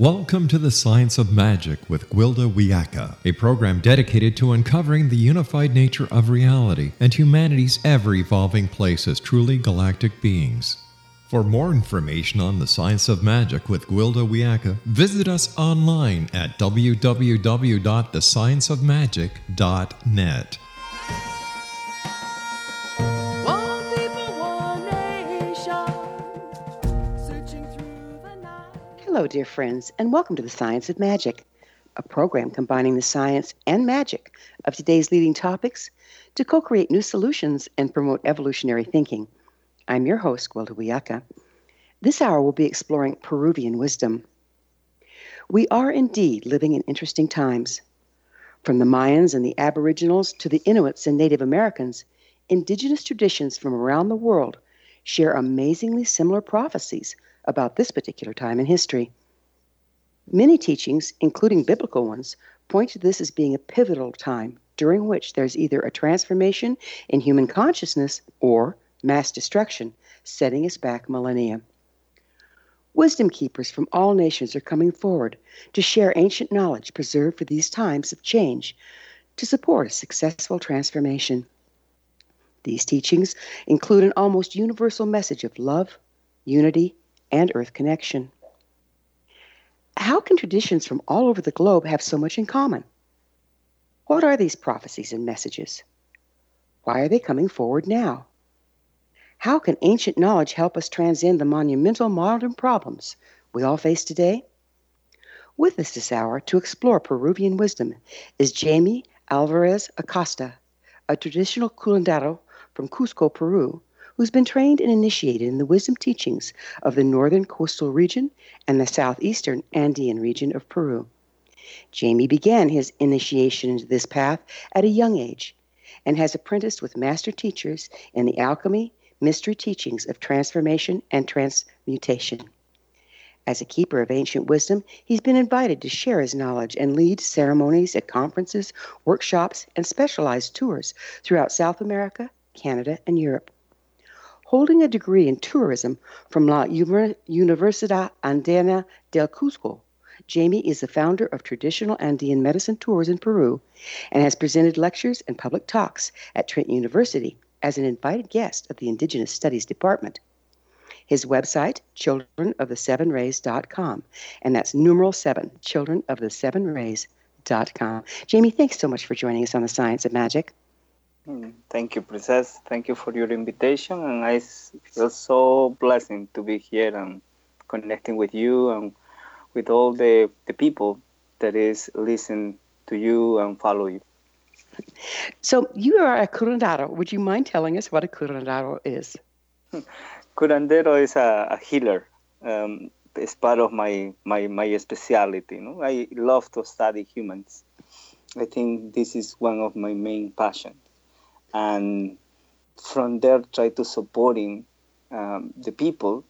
Welcome to the Science of Magic with Gwilda Wiyaka, a program dedicated to uncovering the unified nature of reality and humanity's ever evolving place as truly galactic beings. For more information on the Science of Magic with Gwilda Wiyaka, visit us online at www.thescienceofmagic.net. Hello, dear friends, and welcome to the Science of Magic, a program combining the science and magic of today's leading topics to co create new solutions and promote evolutionary thinking. I'm your host, Gwilda Wiyaka. This hour we'll be exploring Peruvian wisdom. We are indeed living in interesting times. From the Mayans and the Aboriginals to the Inuits and Native Americans, indigenous traditions from around the world share amazingly similar prophecies about this particular time in history. Many teachings, including biblical ones, point to this as being a pivotal time during which there's either a transformation in human consciousness or mass destruction, setting us back millennia. Wisdom keepers from all nations are coming forward to share ancient knowledge preserved for these times of change to support a successful transformation. These teachings include an almost universal message of love, unity, and earth connection. How can traditions from all over the globe have so much in common? What are these prophecies and messages? Why are they coming forward now? How can ancient knowledge help us transcend the monumental modern problems we all face today? With us this hour to explore Peruvian wisdom is Jhaimy Alvarez Acosta, a traditional curandero from Cusco, Peru, who's been trained and initiated in the wisdom teachings of the northern coastal region and the southeastern Andean region of Peru. Jhaimy began his initiation into this path at a young age and has apprenticed with master teachers in the alchemy, mystery teachings of transformation and transmutation. As a keeper of ancient wisdom, he's been invited to share his knowledge and lead ceremonies at conferences, workshops, and specialized tours throughout South America, Canada, and Europe. Holding a degree in tourism from La Universidad Andina del Cusco, Jhaimy is the founder of Traditional Andean Medicine Tours in Peru and has presented lectures and public talks at Trent University as an invited guest of the Indigenous Studies Department. His website, childrenofthesevenrays.com, and that's numeral seven, childrenofthesevenrays.com. Jhaimy, thanks so much for joining us on the Science of Magic. Mm, Thank you, Princess. Thank you for your invitation, and I feel so blessed to be here and connecting with you and with all the, the people that is listen to you and follow you. So you are a curandero. Would you mind telling us what a curandero is? Curandero is a, a healer. Um, it's part of my, my, my specialty. You know? I love to study humans. I think this is one of my main passions. And from there, try to supporting um, the people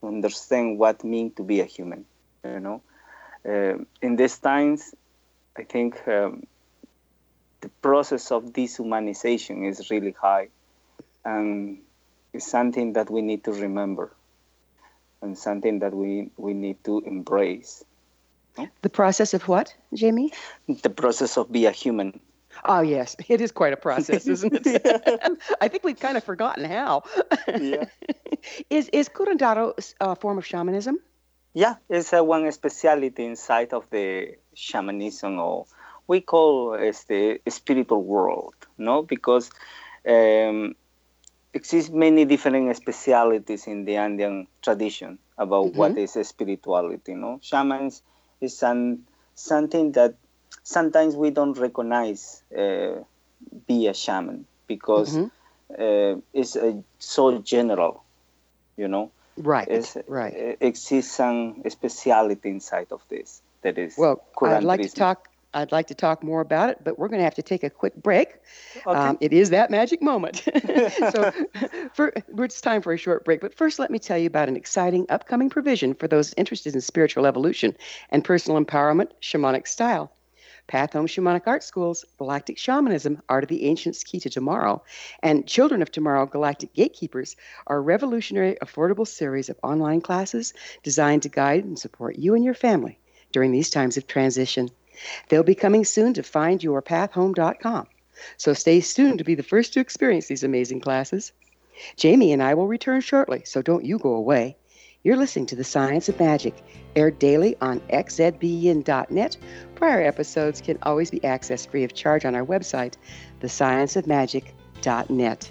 to understand what means to be a human. You know, uh, in these times, I think um, the process of dehumanization is really high, and it's something that we need to remember, and something that we we need to embrace. The process of what, Jhaimy? The process of be a human. Oh, yes. It is quite a process, isn't it? I think we've kind of forgotten how. Yeah. is is curandero a form of shamanism? Yeah, it's a one speciality inside of the shamanism, or we call it the spiritual world, no? Because um, exist many different specialities in the Andean tradition about what is spirituality, no? Shamans is some, something that sometimes we don't recognize uh, be a shaman because uh, it's uh, so general, you know? Right. It's, right. uh, exists some speciality inside of this that is Well, I'd like to talk. I'd like to talk more about it, but we're going to have to take a quick break. Okay. Um, it is that magic moment. so, for, it's time for a short break. But first, let me tell you about an exciting upcoming provision for those interested in spiritual evolution and personal empowerment, shamanic style. Path Home Shamanic Art Schools, Galactic Shamanism, Art of the Ancients Key to Tomorrow, and Children of Tomorrow, Galactic Gatekeepers are revolutionary, affordable series of online classes designed to guide and support you and your family during these times of transition. They'll be coming soon to findyourpathhome.com. So stay tuned to be the first to experience these amazing classes. Jhaimy and I will return shortly, so don't you go away. You're listening to The Science of Magic, aired daily on xzbn.net. Prior episodes can always be accessed free of charge on our website, thescienceofmagic.net.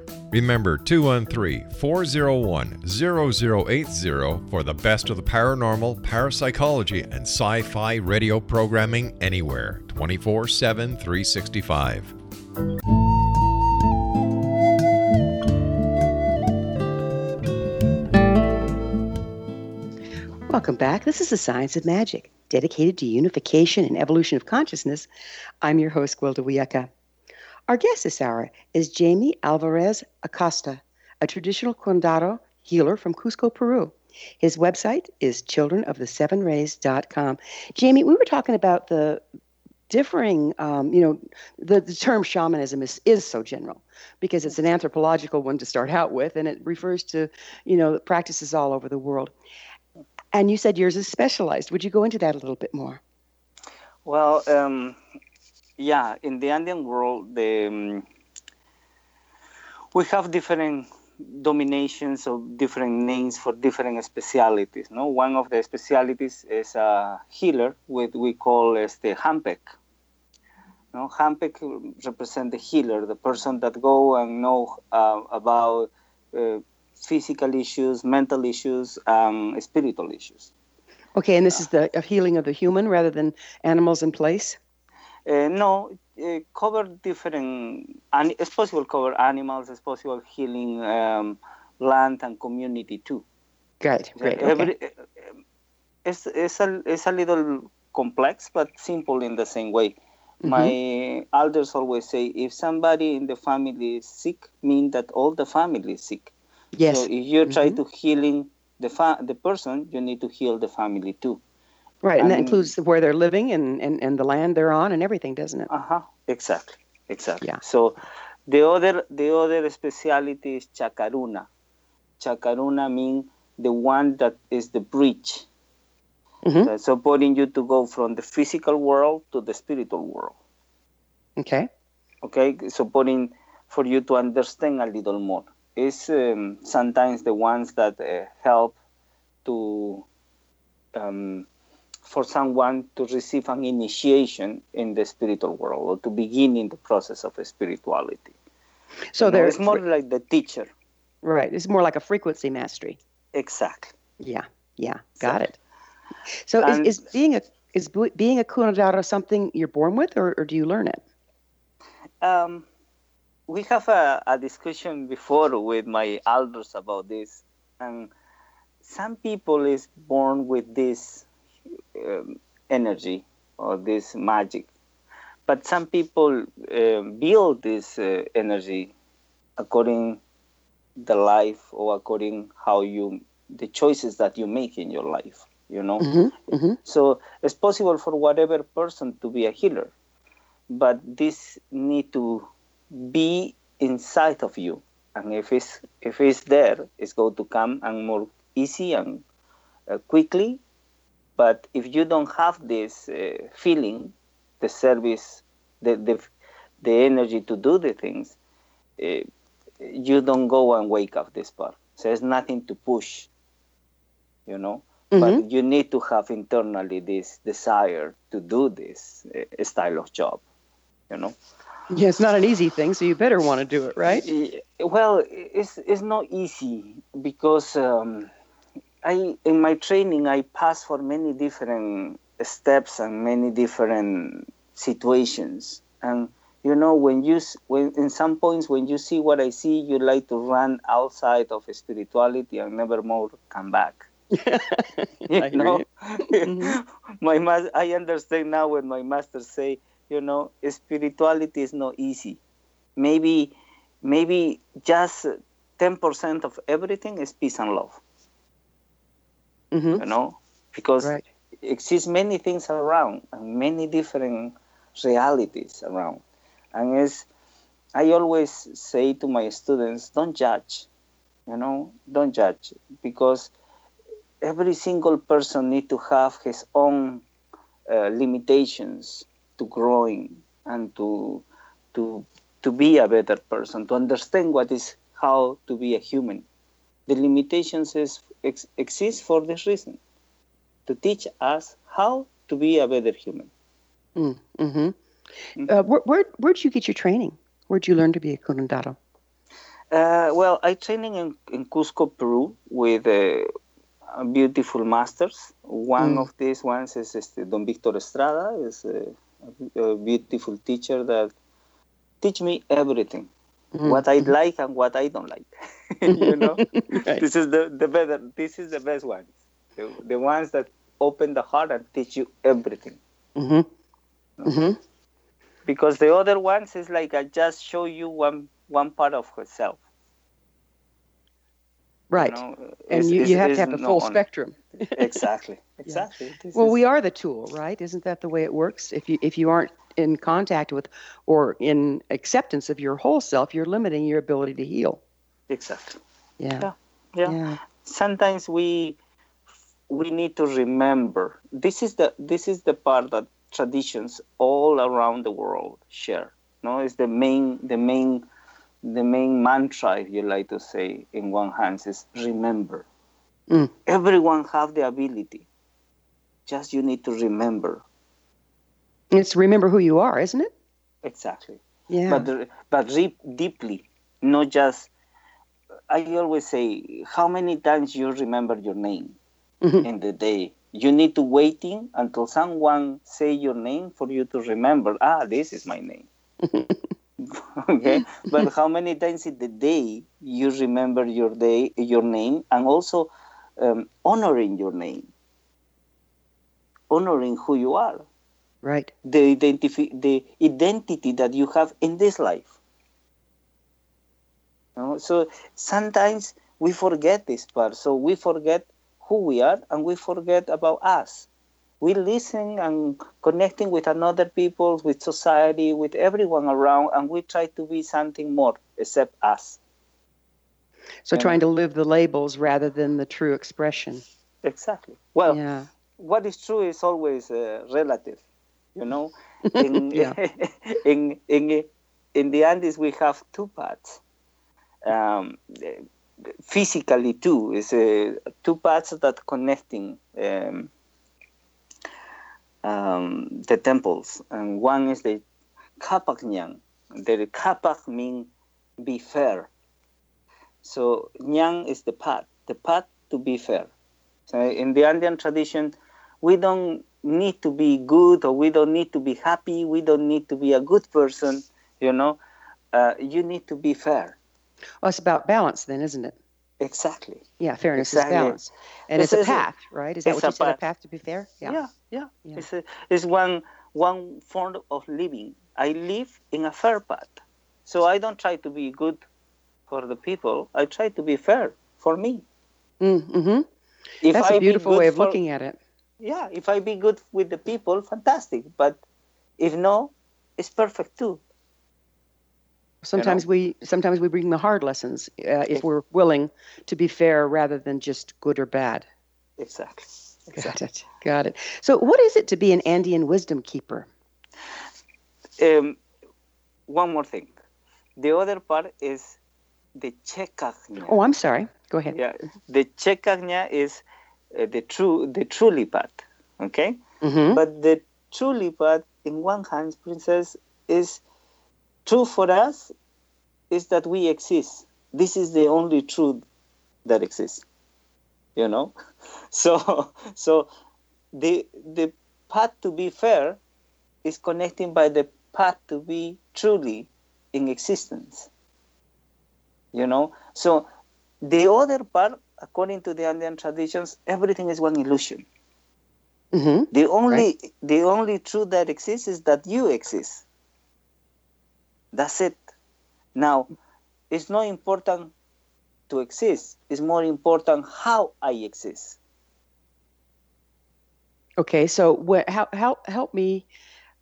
Remember 213 401 0080 for the best of the paranormal, parapsychology, and sci fi radio programming anywhere 24 7 365. Welcome back. This is the Science of Magic, dedicated to unification and evolution of consciousness. I'm your host, Gwilda Wiyaka. Our guest this hour is Jhaimy Alvarez Acosta, a traditional curandero healer from Cusco, Peru. His website is childrenofthesevenrays.com. Jhaimy, we were talking about the differing, um, you know, the, the term shamanism is, is so general because it's an anthropological one to start out with, and it refers to, you know, practices all over the world. And you said yours is specialized. Would you go into that a little bit more? Well, um, yeah, in the Andean world, the um, we have different dominations of different names for different specialities. No, one of the specialities is a healer, what we call as the Hampek. No, Hampek represent the healer, the person that go and know uh, about uh, physical issues, mental issues, and spiritual issues. Okay, and this is the healing of the human rather than animals in place. Uh, no, uh, cover different. And it's possible cover animals. It's possible healing um, land and community too. Great, great. Every, Okay. it's it's a it's a little complex, but simple in the same way. Mm-hmm. My elders always say, if somebody in the family is sick, mean that all the family is sick. Yes. So if you try to healing the fa- the person, you need to heal the family too. Right, and that and- includes where they're living and, and, and the land they're on and everything, doesn't it? Uh huh. Exactly. Exactly. Yeah. So the other the other speciality is chakaruna. Chakaruna means the one that is the bridge. Mhm. That's supporting you to go from the physical world to the spiritual world. Okay. Okay, supporting for you to understand a little more. It's um, sometimes the ones that uh, help to um, for someone to receive an initiation in the spiritual world or to begin in the process of spirituality. So You know, there's more like the teacher. right. It's more like a frequency mastery. Exactly. Yeah, yeah, got it. So is, is being a is being a curandero something you're born with, or, or do you learn it? Um, we have a, a discussion before with my elders about this, and some people is born with this um, energy or this magic, but some people um build this uh, energy according the life or according how you the choices that you make in your life. You know. Mm-hmm, mm-hmm. So it's possible for whatever person to be a healer, but this need to be inside of you, and if it's if it's there, it's going to come and more easy and uh, quickly. But if you don't have this uh, feeling, the service, the, the the energy to do the things, uh, you don't go and wake up this part. So there's nothing to push, you know but you need to have internally this desire to do this uh, style of job you know Yeah, it's not an easy thing, so you better want to do it, right? Well it's it's not easy because um, i in my training i pass for many different steps and many different situations. And you know when you when in some points when you see what i see you like to run outside of spirituality and never more come back. You I know? you. my mas- i understand now when my master say you know spirituality is not easy. Maybe maybe just 10% of everything is peace and love Mm-hmm. you know? Because Right. exists many things around and many different realities around. And it's i always say to my students don't judge you know? Don't judge. Because every single person need to have his own uh, limitations to growing and to to to be a better person to understand what is how to be a human. The limitations is, ex, exist for this reason to teach us how to be a better human Mm-hmm. Uh, where, where where'd you get your training? Where'd you learn to be a curandero? Uh, well, I training in, in Cusco, Peru, with uh, beautiful masters. One of these ones is este, Don Victor Estrada, is a, a beautiful teacher that teach me everything, what I like and what I don't like. you know, Right. this is the, the better. This is the best ones, the, the ones that open the heart and teach you everything. Mm-hmm. Mm-hmm. Because the other ones is like I just show you one one part of herself. Right. know, and you, you have to have the not full spectrum. exactly exactly This Well, we are the tool, right? Isn't that the way it works? If you if you aren't in contact with or in acceptance of your whole self, you're limiting your ability to heal. exactly Yeah. yeah yeah Yeah. sometimes we we need to remember this is the this is the part that traditions all around the world share. No, it's the main the main the main mantra, if you like to say, in one hand is remember. Mm. Everyone have the ability. Just you need to remember It's remember who you are, isn't it? exactly. Yeah. but but re- deeply, not just. I always say, how many times you remember your name Mhm. in the day? You need to waiting until someone say your name for you to remember. Ah, this is my name. okay, but how many times in the day you remember your day, your name, and also um, honoring your name, honoring who you are right. the identifi- the identity that you have in this life. You know, So sometimes we forget this part. So we forget who we are and we forget about us. We listen and connecting with another people, with society, with everyone around, and we try to be something more except us. So Yeah. trying to live the labels rather than the true expression. Exactly. Well, yeah. what is true is always uh, relative you know? In, Yeah. in in in the andes we have two paths um, physically two is uh, two paths that connecting um, um, the temples. And one is the kapak nyang the kapak mean be fair. So nyang is the path the path to be fair. So in the Andean tradition, we don't need to be good or we don't need to be happy. We don't need to be a good person. You know, uh, you need to be fair. Well, it's about balance then, isn't it? Exactly. Yeah, fairness Exactly. is balance. And This it's a is a- path, right? Is that what you a said? A path. path to be fair? Yeah. Yeah. Yeah. It's, a, it's one one form of living. I live in a fair path, so I don't try to be good for the people. I try to be fair for me. Mm-hmm. If That's I a be beautiful way of for- looking at it. Yeah, if I be good with the people, fantastic. But if no, it's perfect too. Sometimes we sometimes we bring the hard lessons uh, if we're willing to be fair rather than just good or bad. Exactly. Got Exactly. it. Got it. So, what is it to be an Andean wisdom keeper? Um, one more thing. The other part is the chekagnya. Oh, I'm sorry. Go ahead. Yeah, the chekagnya is uh, the true, the truly path. Okay, Mm-hmm. but the truly path, in one hand, princess, is true for us. Is that we exist. This is the only truth that exists. You know, so so the the path to be fair is connecting by the path to be truly in existence. You know, so the other part, according to the Andean traditions, everything is one illusion. Mm-hmm. The only the only truth that exists is that you exist. That's it. Now, it's not important to exist. It's more important how I exist. Okay. So, what? How? How? Help me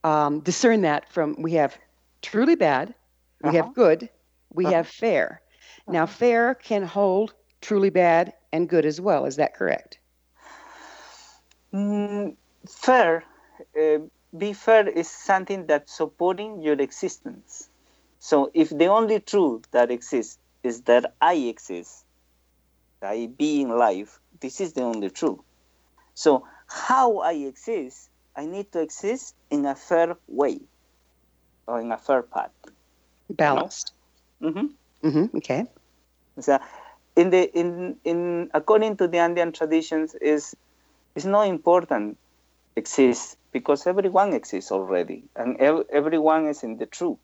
um, discern that from we have truly bad, we Uh-huh. have good, we Uh-huh. have fair. Now, fair can hold truly bad and good as well. Is that correct? Mm, fair, uh, be fair is something that's supporting your existence. So if the only truth that exists is that I exist, I be in life, this is the only truth. So how I exist, I need to exist in a fair way or in a fair path. Balanced. hmm Mm-hmm. Okay. So in the in in according to the Andean traditions is it's not important exists because everyone exists already and ev- everyone is in the truth.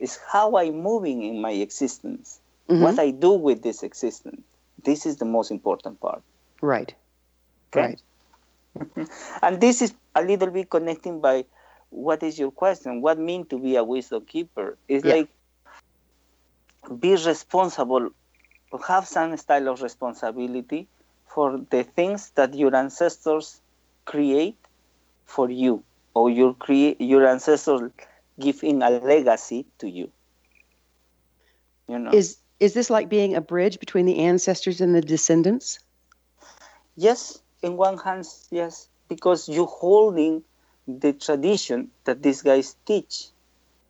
It's how I'm moving in my existence, Mhm. what I do with this existence. This is the most important part. Right. Okay? Right. And this is a little bit connecting by what is your question? What mean to be a wisdom keeper? It's Yeah. like be responsible, have some style of responsibility for the things that your ancestors create for you, or your create your ancestors give in a legacy to you. You know. Is is this like being a bridge between the ancestors and the descendants? Yes, in one hand, yes, because you're holding the tradition that these guys teach.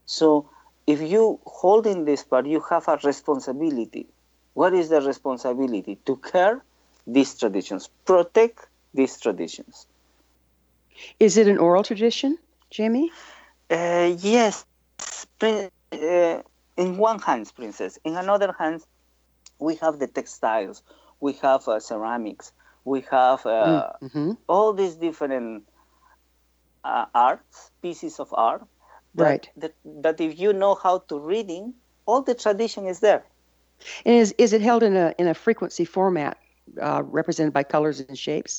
So if you holding this part, you have a responsibility. What is the responsibility? To care these traditions, protect these traditions. Is it an oral tradition, Jhaimy? Uh, yes, uh, in one hand, princess. In another hand, we have the textiles, we have uh, ceramics, we have uh, hmm all these different uh, arts, pieces of art. That, Right. That, that if you know how to reading, all the tradition is there. And is is it held in a in a frequency format, uh, represented by colors and shapes?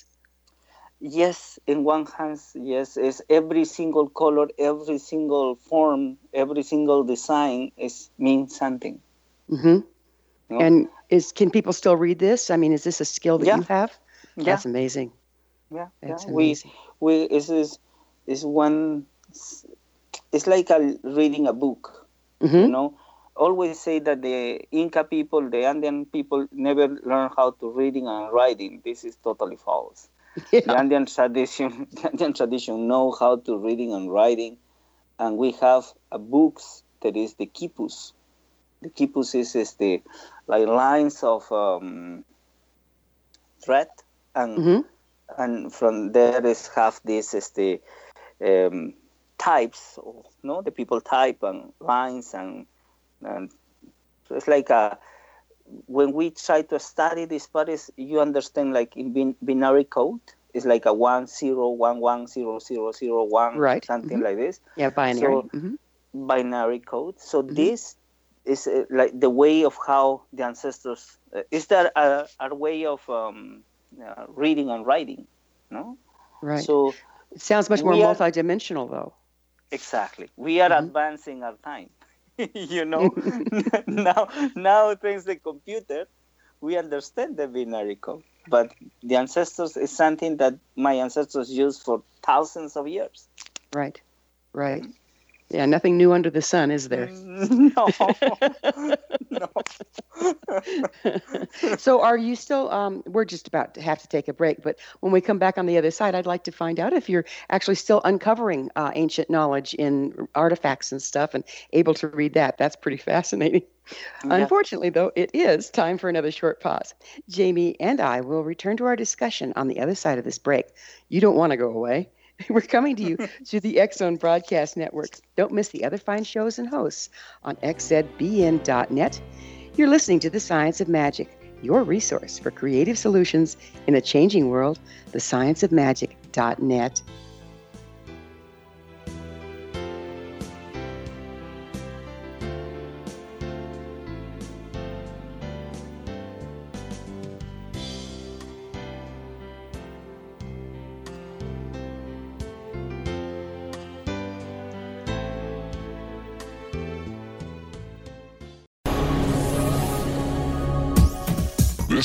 Yes, in one hand, yes, is every single color, every single form, every single design is means something. hmm No? And is can people still read this? I mean, is this a skill that Yeah. you have? Yeah. That's amazing. Yeah, That's yeah. Amazing. we is is is one. It's like a reading a book. hmm You know, always say that the Inca people, the Andean people, never learn how to reading and writing. This is totally false. The Andean tradition, the Andean tradition know how to reading and writing, and we have a books that is the quipus. The quipus is, is the like lines of um, thread, and hmm and from there is have this is the um, types, of, no, the people type and lines and and so it's like a when we try to study these parties, you understand like in bin- binary code. It's like a one zero one one zero zero zero one, Right. something Mhm. like this Yeah, binary. So- hmm binary code. So Mhm. this is uh, like the way of how the ancestors. Uh, is there a, a way of um, uh, reading and writing? No. Right. So it sounds much more are- multidimensional, though. exactly, we are Mhm. advancing our time. you know, now now thanks the computer, we understand the binary code. But the ancestors is something that my ancestors used for thousands of years. Right. Right. Yeah, nothing new under the sun, is there? no, no. so are you still um, we're just about to have to take a break but when we come back on the other side i'd like to find out if you're actually still uncovering uh, ancient knowledge in artifacts and stuff and able to read that that's pretty fascinating Yeah. unfortunately though it is time for another short pause Jhaimy and i will return to our discussion on the other side of this break you don't want to go away we're coming to you through the X-Zone Broadcast Network. Don't miss the other fine shows and hosts on xzbn.net. You're listening to The Science of Magic, your resource for creative solutions in a changing world, thescienceofmagic.net.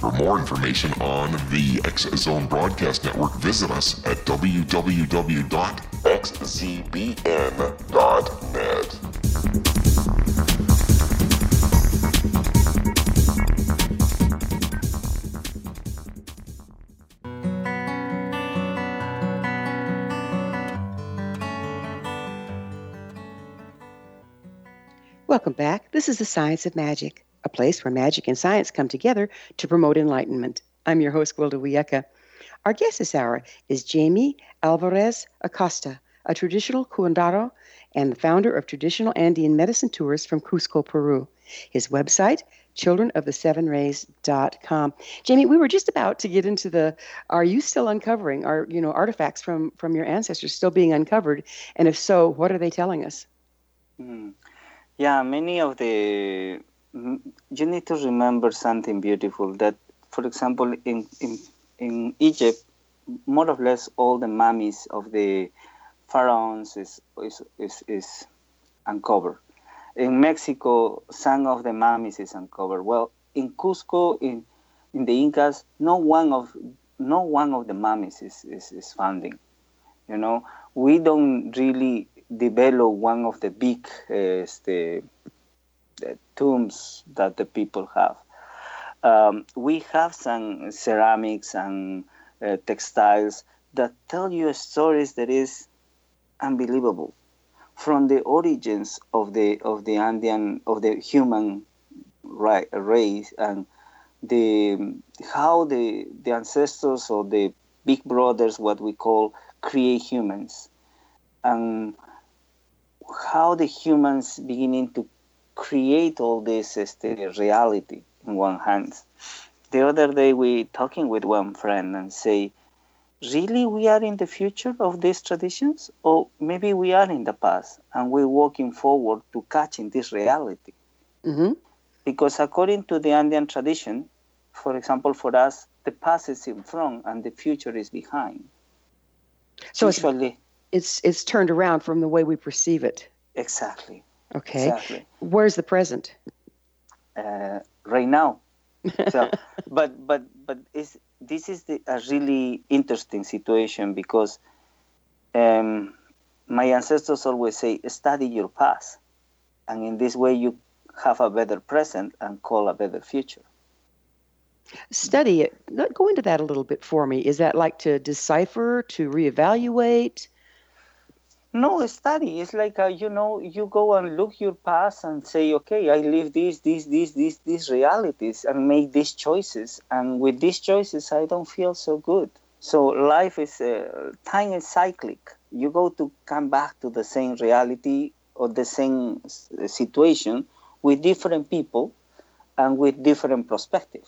For more information on the X Zone Broadcast Network, visit us at www.xzbn.net. Welcome back. This is The Science of Magic, a place where magic and science come together to promote enlightenment. I'm your host, Gwilda Wiyaka. Our guest this hour is Jhaimy Alvarez Acosta, a traditional curandero and the founder of Traditional Andean Medicine Tours from Cusco, Peru. His website, childrenofthesevenrays.com. Jhaimy, we were just about to get into the are you still uncovering are you know artifacts from from your ancestors still being uncovered and if so, what are they telling us? Mm. Yeah, many of the you need to remember something beautiful that, for example, in in in Egypt, more or less all the mummies of the pharaohs is is is, is uncovered. In Mexico, some of the mummies is uncovered. Well, in Cusco, in in the Incas, no one of no one of the mummies is, is, is founding. You know, we don't really develop one of the big uh, the, the tombs that the people have. Um, we have some ceramics and uh, textiles that tell you stories that is unbelievable from the origins of the of the Andean of the human ra- race and the how the the ancestors or the big brothers what we call create humans and how the humans beginning to create all this este, reality in one hand. The other day we talking with one friend and say really we are in the future of these traditions? Or maybe we are in the past and we're walking forward to catching this reality? Hmm because according to the Andean tradition, for example, for us, the past is in front and the future is behind. So it's, it's it's turned around from the way we perceive it. exactly, Okay. exactly. Where's the present? Uh, right now, so, but but but is this is the, a really interesting situation because um, my ancestors always say, study your past, and in this way you have a better present and call a better future. Study it. Go into that a little bit for me. Is that like to decipher, to reevaluate? No, study. It's like uh, you know, you go and look your past and say, okay, I live this, this, this, this, these realities, and make these choices. And with these choices, I don't feel so good. So life is uh, time is cyclic. You go to come back to the same reality or the same situation with different people and with different perspective.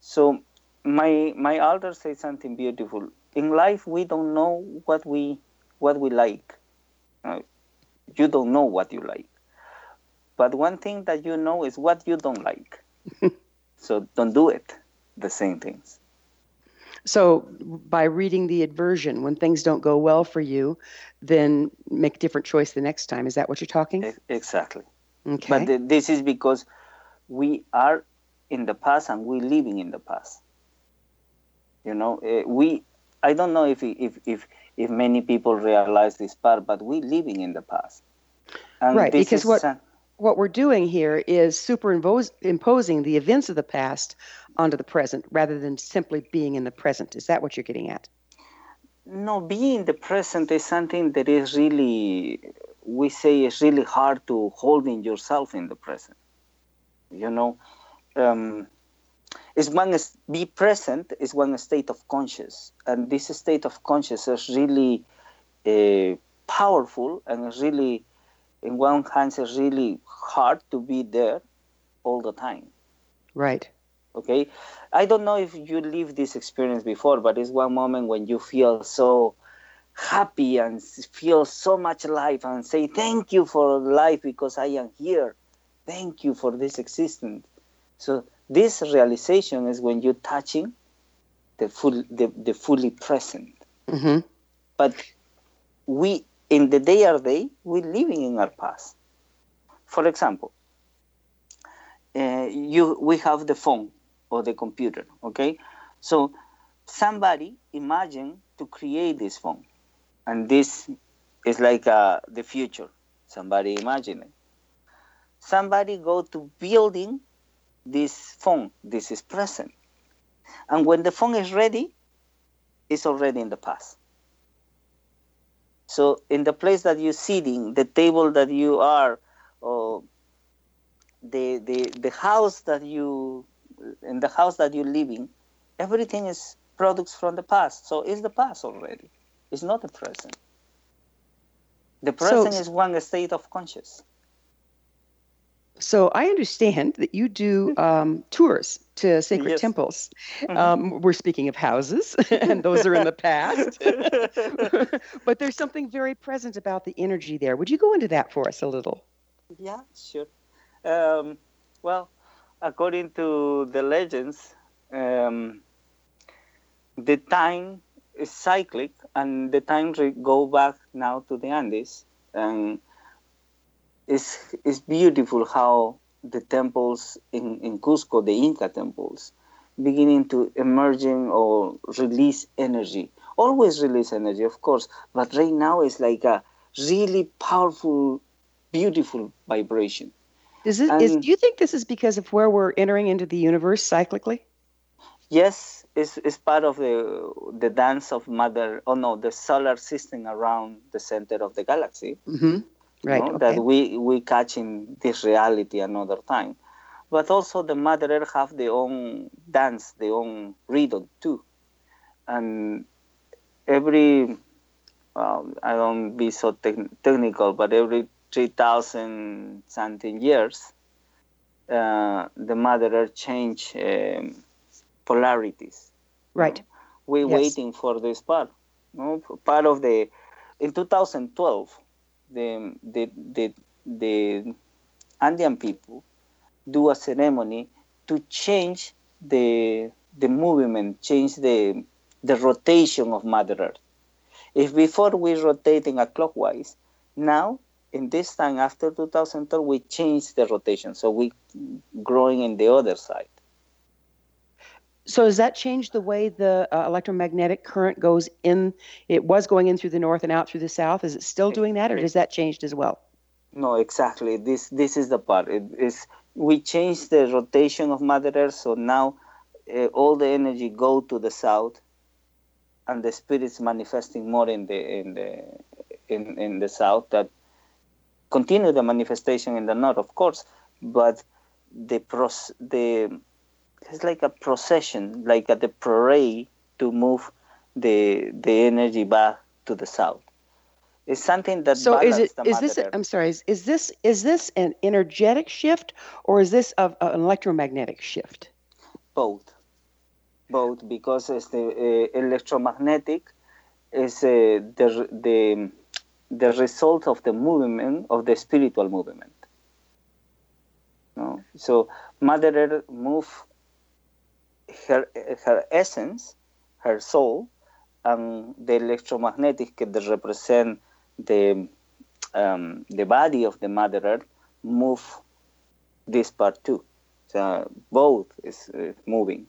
So my my elder said something beautiful. In life, we don't know what we what we like. Uh, you don't know what you like. But one thing that you know is what you don't like. so don't do it. The same things. So by reading the adversion, when things don't go well for you, then make a different choice the next time. Is that what you're talking? E- Exactly. Okay. But th- this is because we are in the past and we're living in the past. You know, uh, we. I don't know if if if if many people realize this part, but we're living in the past. And Right, because what- what we're doing here is superimposing the events of the past onto the present rather than simply being in the present. Is that what you're getting at? No, being in the present is something that is really, we say, is really hard to holding yourself in the present. You know, um, is one is be present is one state of conscious, and this state of conscious is really uh, powerful and really, in one hand, is really hard to be there all the time. Right. okay? I don't know if you lived this experience before but it's one moment when you feel so happy and feel so much life and say thank you for life because i am here. Thank you for this existence. So this realization is when you're touching the full the, the fully present. Hmm but we in the day or day we're living in our past. For example uh, you we have the phone or the computer okay? So somebody imagine to create this phone. And this is like uh, the future. Somebody imagine it. Somebody go to building this phone this is present and when the phone is ready it's already in the past so in the place that you're sitting, the table that you are, or the the the house that you in the house that you're living, everything is products from the past. So it's the past already. It's not the present. The present is one state of conscious. So I understand that you do um, tours to sacred Yes. temples. Mhm. Um, we're speaking of houses, and those are in the past. but there's something very present about the energy there. Would you go into that for us a little? Yeah, sure. Um, well, according to the legends, um, the time is cyclic, and the time re- go back now to the Andes, and it's it's beautiful how the temples in in Cusco, the Inca temples, beginning to emerging or release energy. Always release energy, of course, but right now it's like a really powerful, beautiful vibration. Is it, is, do you think this is because of where we're entering into the universe cyclically? Yes, it's, it's part of the the dance of mother. Oh no, the solar system around the center of the galaxy. Mm-hmm. Right. know, okay. that we we catch in this reality another time but also the mother earth have their own dance their own rhythm too and every um, i don't be so tech- technical but every 3000 something years uh, the mother earth change um, polarities right. we're Yes. waiting for this part. No, part of the in 2012, the the the the Andean people do a ceremony to change the the movement, change the the rotation of Mother Earth. If before we rotating a clockwise, now in this time after 2012 we change the rotation, so we growing in the other side. So does that change the way the uh, electromagnetic current goes in? It was going in through the north and out through the south. Is it still doing that, or has that changed as well? No, exactly. This this is the part. It is we change the rotation of Mother Earth, so now uh, all the energy go to the south, and the spirits manifesting more in the in the in, in the south. That continue the manifestation in the north, of course, but the pros the it's like a procession, like at the parade to move the the energy back to the south. It's something that So is it is this? Earth. I'm sorry. Is, is this is this an energetic shift, or is this a, an electromagnetic shift? both both because it's the uh, electromagnetic is uh, the the the result of the movement of the spiritual movement no? so mother earth move her her essence her soul and the electromagnetic that represent the um, the body of the mother earth move this part too so both is uh, moving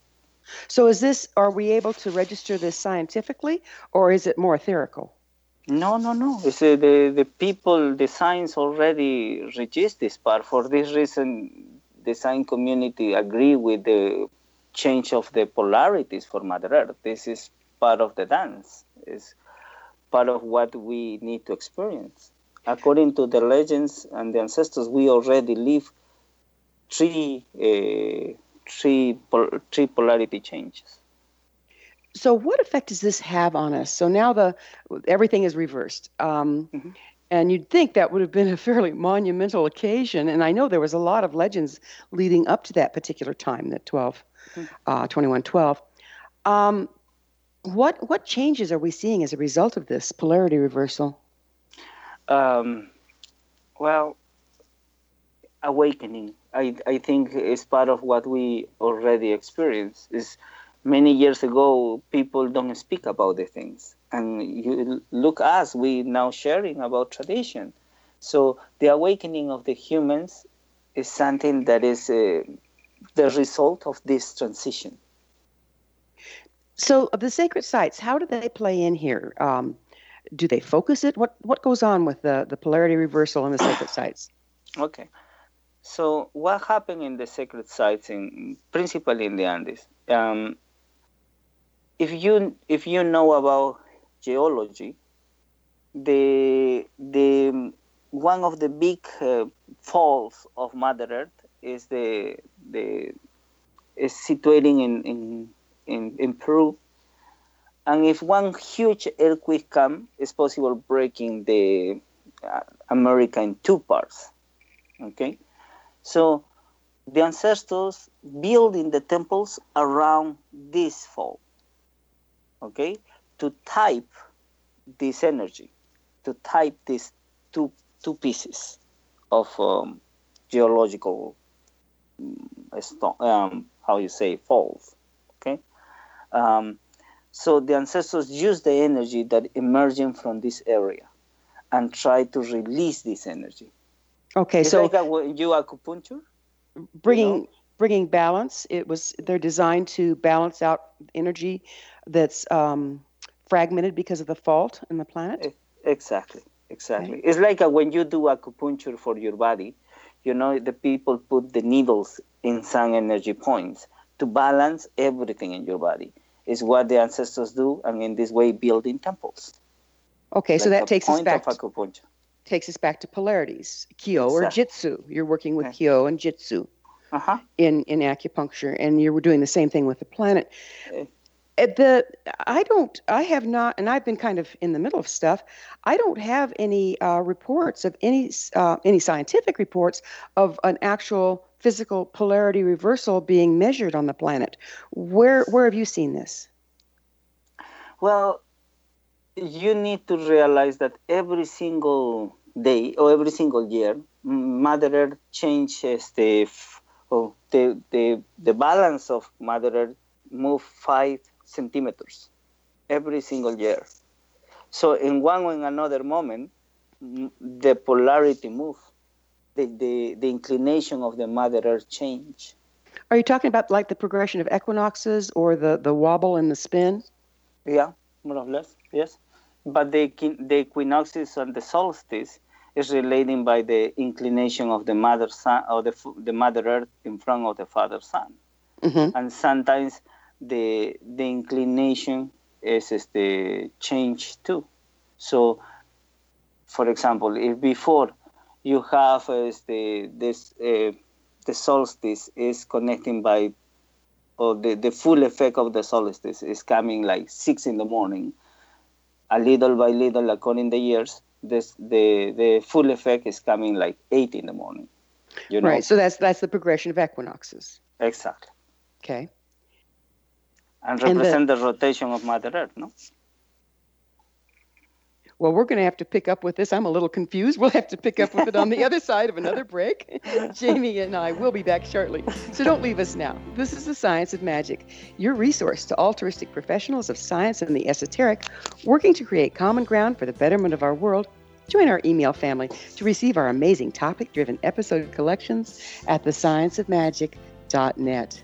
So is this? Are we able to register this scientifically, or is it more etherical? No, no, no. It's, uh, the the people, the science already register this part. For this reason, the science community agree with the change of the polarities for Mother Earth. This is part of the dance. It's part of what we need to experience. According to the legends and the ancestors, we already live three uh, three pol- three polarity changes. So what effect does this have on us? So now the everything is reversed. Um, Mhm. And you'd think that would have been a fairly monumental occasion. And I know there was a lot of legends leading up to that particular time, that 12, uh, 2112. Um, what, what changes are we seeing as a result of this polarity reversal? Um, well, awakening. I, I think is part of what we already experienced. Is many years ago people don't speak about the things, and you look us we now sharing about tradition. So the awakening of the humans is something that is uh, the result of this transition. So, of the sacred sites, how do they play in here? Um, do they focus it? What what goes on with the, the polarity reversal in the sacred sites? Okay. So what happened in the sacred sites, in principally in the Andes? Um, if you if you know about geology, the the one of the big uh, falls of Mother Earth is the the is situating in in in, in Peru. And if one huge earthquake come, it's possible breaking the uh, America in two parts. Okay, so the ancestors building the temples around this fall. Okay, to type this energy, to type these two two pieces of um, geological mm, um, how you say falls. Okay, um, so the ancestors use the energy that emerging from this area and try to release this energy. Okay, It's so like you acupuncture. bringing bringing balance. It was they're designed to balance out energy that's um, fragmented because of the fault in the planet. Exactly, exactly. It's like uh, when you do acupuncture for your body, you know, the people put the needles in some energy points to balance everything in your body. Is what the ancestors do, and in this way, building temples. Okay, so that a takes us back of acupuncture. takes us back to polarities, Kyo or Jitsu. You're working with Yeah. Kyo and Jitsu Uh huh. in in acupuncture, and you were doing the same thing with the planet. At the I don't I have not, and I've been kind of in the middle of stuff. I don't have any uh, reports of any uh, any scientific reports of an actual physical polarity reversal being measured on the planet. Where where have you seen this? Well, you need to realize that every single day or every single year, Mother Earth changes the oh, the, the the balance of Mother Earth move five centimeters every single year. So in one or in another moment, the polarity move, the, the, the inclination of the Mother Earth change. Are you talking about like the precession of equinoxes or the the wobble and the spin? Yeah, more or less, yes. But the, the equinoxes and the solstice is relating by the inclination of the mother sun or the, the mother earth in front of the father sun. hmm And sometimes the the inclination is, is the change too. So, for example, if before you have is the this uh, the solstice is connecting by or the, the full effect of the solstice is coming like six in the morning. A little by little, according the years, this the the full effect is coming like eight in the morning. You know Right. So that's that's the precession of equinoxes. exactly, Okay. And And the- represent the, rotation of Mother Earth. No, Well, we're going to have to pick up with this. I'm a little confused. We'll have to pick up with it on the other side of another break. Jhaimy and I will be back shortly. So don't leave us now. This is the Science of Magic, your resource to altruistic professionals of science and the esoteric, working to create common ground for the betterment of our world. Join our email family to receive our amazing topic driven episode collections at thescienceofmagic.net.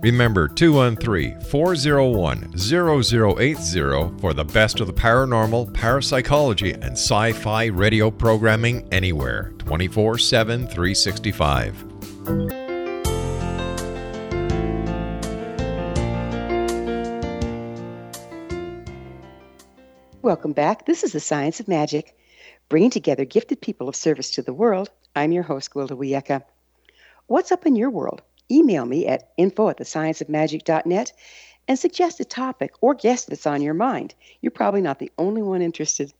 Remember 213 401 0080 for the best of the paranormal, parapsychology, and sci fi radio programming anywhere 24 7 365. Welcome back. This is the Science of Magic, bringing together gifted people of service to the world. I'm your host, Gwilda Wiyaka. What's up in your world? Email me at info at thescienceofmagic.net and suggest a topic or guest that's on your mind. You're probably not the only one interested.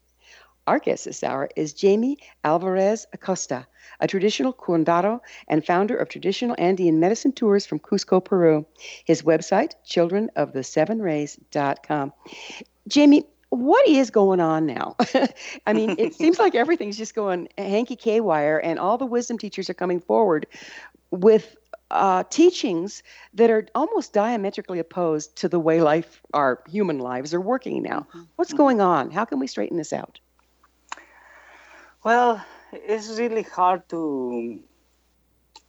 Our guest this hour is Jhaimy Alvarez Acosta, a traditional curandero and founder of traditional Andean medicine tours from Cusco, Peru. His website, childrenofthesevenrays.com. Jhaimy, what is going on now? I mean, it seems like everything's just going hanky K wire, and all the wisdom teachers are coming forward with uh, teachings that are almost diametrically opposed to the way life, our human lives, are working now. What's going on? How can we straighten this out? Well, it's really hard to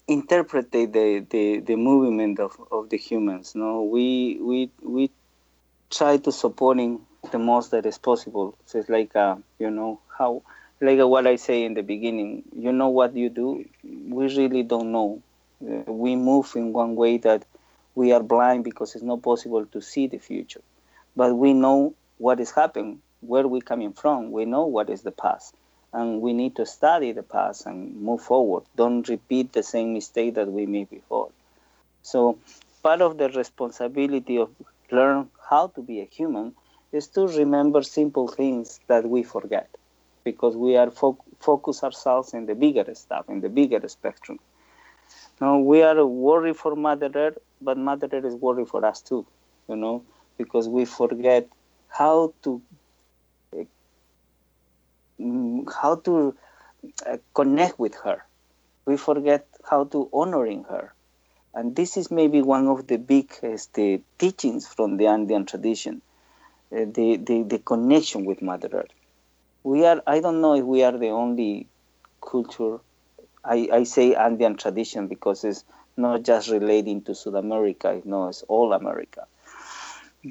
interpret the, the, the, the movement of, of the humans. No, we we we try to supporting the most that is possible. So it's like uh, you know how like what I say in the beginning. You know what you do. We really don't know. Uh, we move in one way that we are blind because it's not possible to see the future, but we know what is happening, where we coming from. We know what is the past and we need to study the past and move forward. Don't repeat the same mistake that we made before. So, part of the responsibility of learn how to be a human is to remember simple things that we forget, because we are fo- focus ourselves in the bigger stuff, in the bigger spectrum. Now we are worried for Mother Earth, but Mother Earth is worried for us too, you know, because we forget how to mm, how to uh, connect with her. We forget how to honoring her, and this is maybe one of the big teachings from the Andean tradition, uh, the, the the connection with Mother Earth. We are. I don't know if we are the only culture. I, I say Andean tradition because it's not just relating to South America. No, it's all America.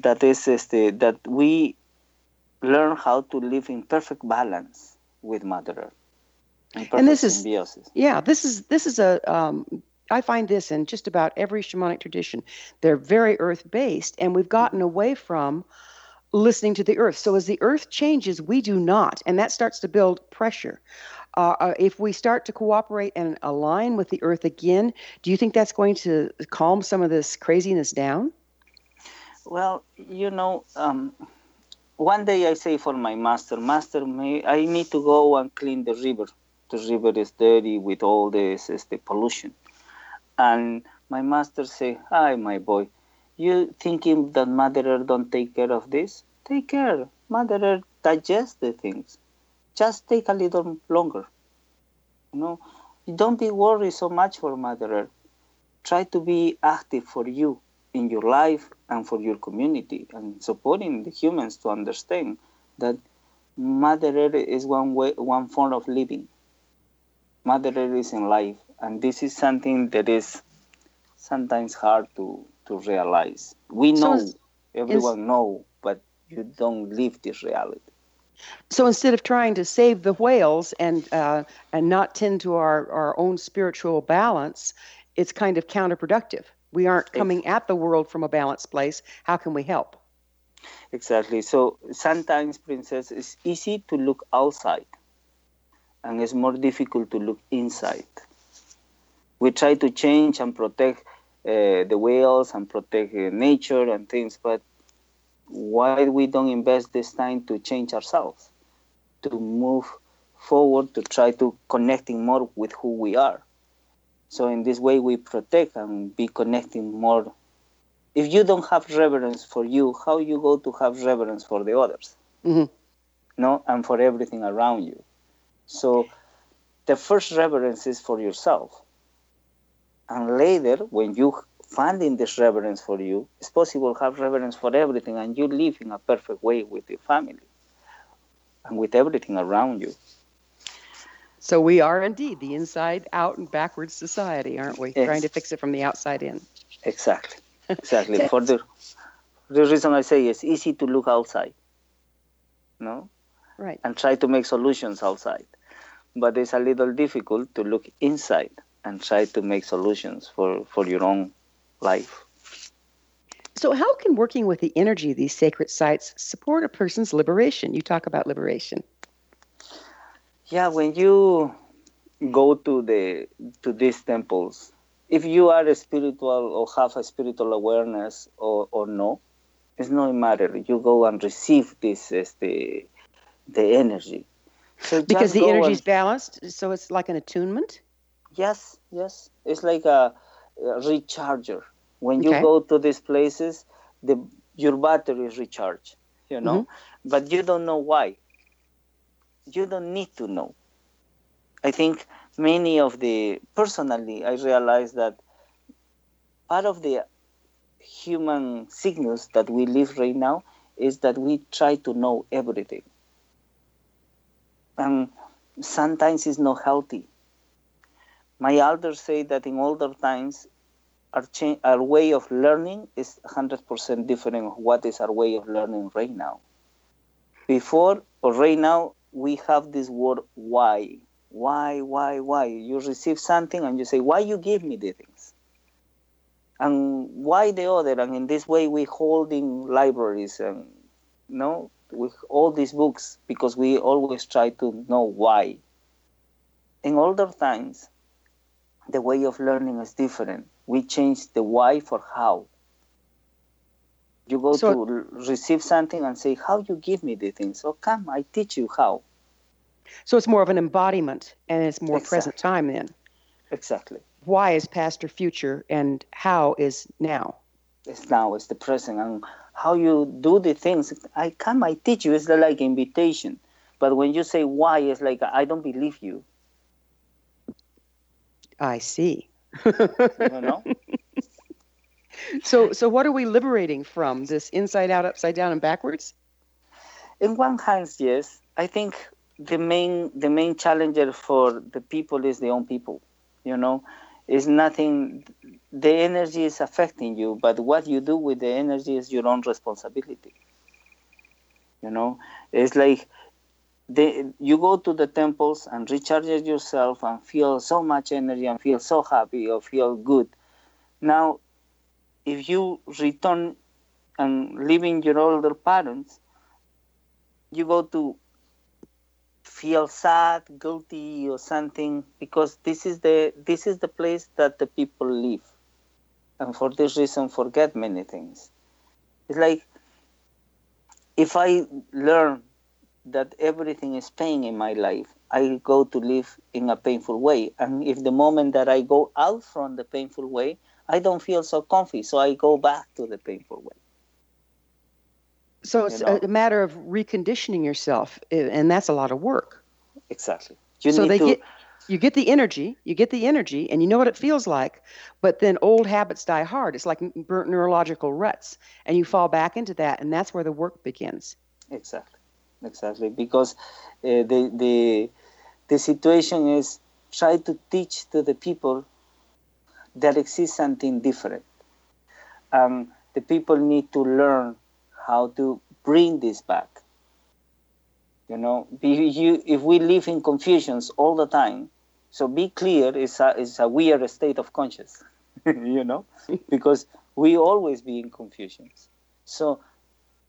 That is, the, that we learn how to live in perfect balance with Mother Earth. in And this is- symbiosis. Yeah, this is this is a. Um, I find this in just about every shamanic tradition. They're very earth based, and we've gotten away from listening to the earth. So as the earth changes, we do not, and that starts to build pressure. Uh, uh, if we start to cooperate and align with the earth again, do you think that's going to calm some of this craziness down? Well, you know, um, one day I say for my master, Master, may, I need to go and clean the river. The river is dirty with all this, this the pollution. And my master say, Hi, my boy, you thinking that Mother Earth don't take care of this? Take care. Mother Earth digest the things. Just take a little longer. You know, don't be worried so much for Mother Earth. Try to be active for you in your life and for your community and supporting the humans to understand that Mother Earth is one way, one form of living. Mother Earth is in life, and this is something that is sometimes hard to, to realize. We know, is- everyone know, but you don't live this reality. So instead of trying to save the whales and uh, and not tend to our, our own spiritual balance, it's kind of counterproductive. We aren't coming at the world from a balanced place. How can we help? Exactly. So sometimes, princess, it's easy to look outside, and it's more difficult to look inside. We try to change and protect uh, the whales and protect uh, nature and things, but why we don't invest this time to change ourselves, to move forward, to try to connecting more with who we are. So in this way, we protect and be connecting more if you don't have reverence for you, how you go to have reverence for the others? Mhm. No, and for everything around you. So the first reverence is for yourself. And later, when you finding this reverence for you, it's possible to have reverence for everything and you live in a perfect way with your family and with everything around you. So we are indeed the inside out and backwards society, aren't we? Yes. Trying to fix it from the outside in. Exactly. Exactly. for the the reason I say it's easy to look outside. No? Right. and try to make solutions outside. But it's a little difficult to look inside and try to make solutions for, for your own life. So how can working with the energy of these sacred sites support a person's liberation? You talk about liberation. Yeah, when you go to the to these temples, if you are a spiritual or have a spiritual awareness or, or no, It's no matter. You go and receive this as the the energy. So Because the energy is balanced, so it's like an attunement. Yes, yes. It's like a, a recharger. When you Okay. go to these places, the your battery is recharged. You know, Mm-hmm. but you don't know why. You don't need to know. I think many of the personally, I realize that part of the human signals that we live right now is that we try to know everything, and sometimes it's not healthy my elders say that in older times our, our way of learning is 100% different of what is our way of learning right now. Before or right now we have this word why. Why why why? You receive something and you say why you give me the things? And why the other? And in this way we holding libraries and no with all these books because we always try to know why. In older times the way of learning is different. We change the why for how. You go So- to receive something and say, How you give me the thing? So come, I teach you how. So it's more of an embodiment, and it's more present time. Then Exactly. why is past or future, and how is now. It's now, it's the present. And how you do the things, I come, I teach you. It's like invitation. But when you say why, it's like, I don't believe you. I see. You know? So, so what are we liberating from? This inside out, upside down, and backwards? in one hand, yes, I think the main the main challenger for the people is the own people. You know, is nothing. The energy is affecting you, but what you do with the energy is your own responsibility. You know, it's like you go to the temples and recharge yourself and feel so much energy and feel so happy or feel good. Now, if you return and living your older parents, you go to feel sad, guilty, or something because this is the this is the place that the people live, and for this reason forget many things. It's like if I learn that everything is pain in my life, I go to live in a painful way, and if the moment that I go out from the painful way, I don't feel so comfy, so I go back to the painful way. So it's know. a, matter of reconditioning yourself, and that's a lot of work. Exactly. You so need they to get you get the energy, you get the energy, and you know what it feels like. But then old habits die hard. It's like burnt neurological ruts, and you fall back into that, and that's where the work begins. Exactly, exactly. Because uh, the the the situation is try to teach to the people that exists something different. Um, the people need to learn how to bring this back. You know, be, you, if we live in confusions all the time, so be clear is a, is a weird state of conscious, you know, because we always be in confusions. So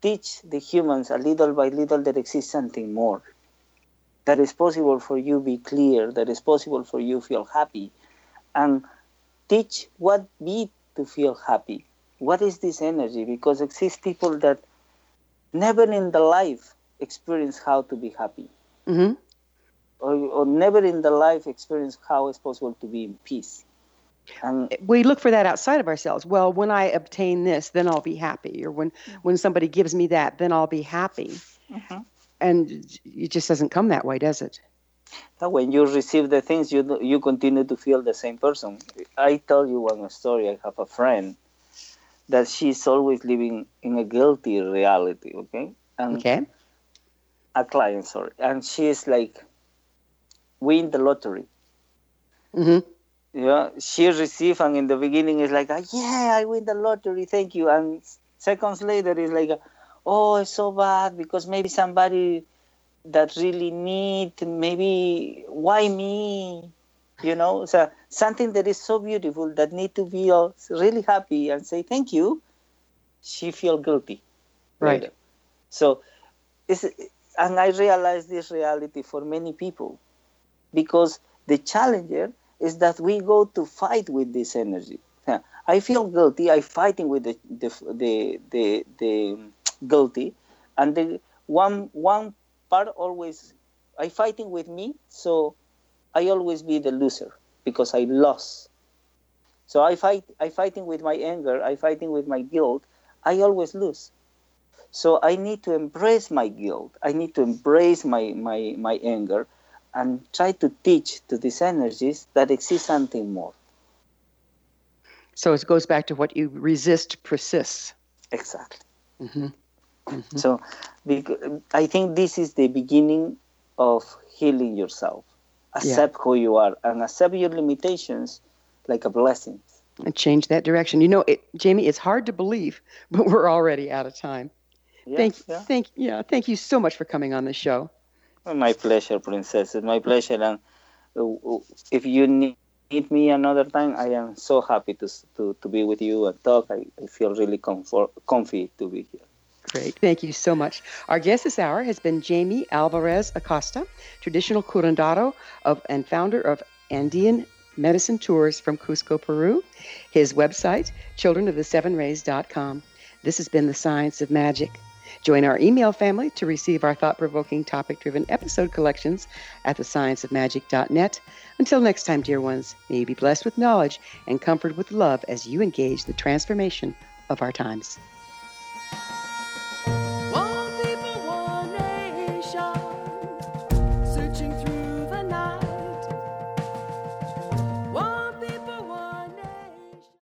teach the humans a little by little that exists something more. That is possible for you be clear, that is possible for you feel happy. And teach what be to feel happy. What is this energy? Because exist people that never in the life experience how to be happy. hmm Or, or never in the life experience how it's possible to be in peace. And eh, We look for that outside of ourselves. Well, when I obtain this, then I'll be happy, or when mm-hmm. when somebody gives me that, then I'll be happy. Mm-hmm. And it just doesn't come that way, does it? But when you receive the things, you you continue to feel the same person. I tell you one story. I have a friend that she's always living in a guilty reality. Okay, and Okay. a client, sorry, and she is like, win the lottery. hmm Yeah, she received, and in the beginning is like, ah, yeah, I win the lottery, thank you. And seconds later, it's like, oh, it's so bad because maybe somebody that really need, maybe why me? You know, so something that is so beautiful that need to feel really happy and say thank you. She feel guilty. Right. later. So, it's, and I realize this reality for many people because the challenger is that we go to fight with this energy. I feel guilty. I fighting with the the the the, the um, guilty, and the one one part always I fighting with me. So I always be the loser because I lost. So I fight. I fighting with my anger. I fighting with my guilt. I always lose. So I need to embrace my guilt. I need to embrace my my my anger, and try to teach to these energies that exist something more. So it goes back to what you resist persists. Exactly. hmm So I think this is the beginning of healing yourself. Accept who you are and accept your limitations like a blessing. And change that direction. You know, it, Jhaimy, it's hard to believe, but we're already out of time. Yes, thank, yeah. thank, yeah, thank you so much for coming on the show. My pleasure, princess. It's my pleasure. And uh, if you need need me another time, I am so happy to to, to be with you and talk. I, I feel really comfort, comfy to be here. Great. Thank you so much. Our guest this hour has been Jhaimy Alvarez Acosta, traditional curandero of and founder of Andean Medicine Tours from Cusco, Peru. His website, childrenofthesevenrays.com. This has been The Science of Magic. Join our email family to receive our thought provoking, topic driven episode collections at thescienceofmagic.net. Until next time, dear ones, may you be blessed with knowledge and comforted with love as you engage the transformation of our times.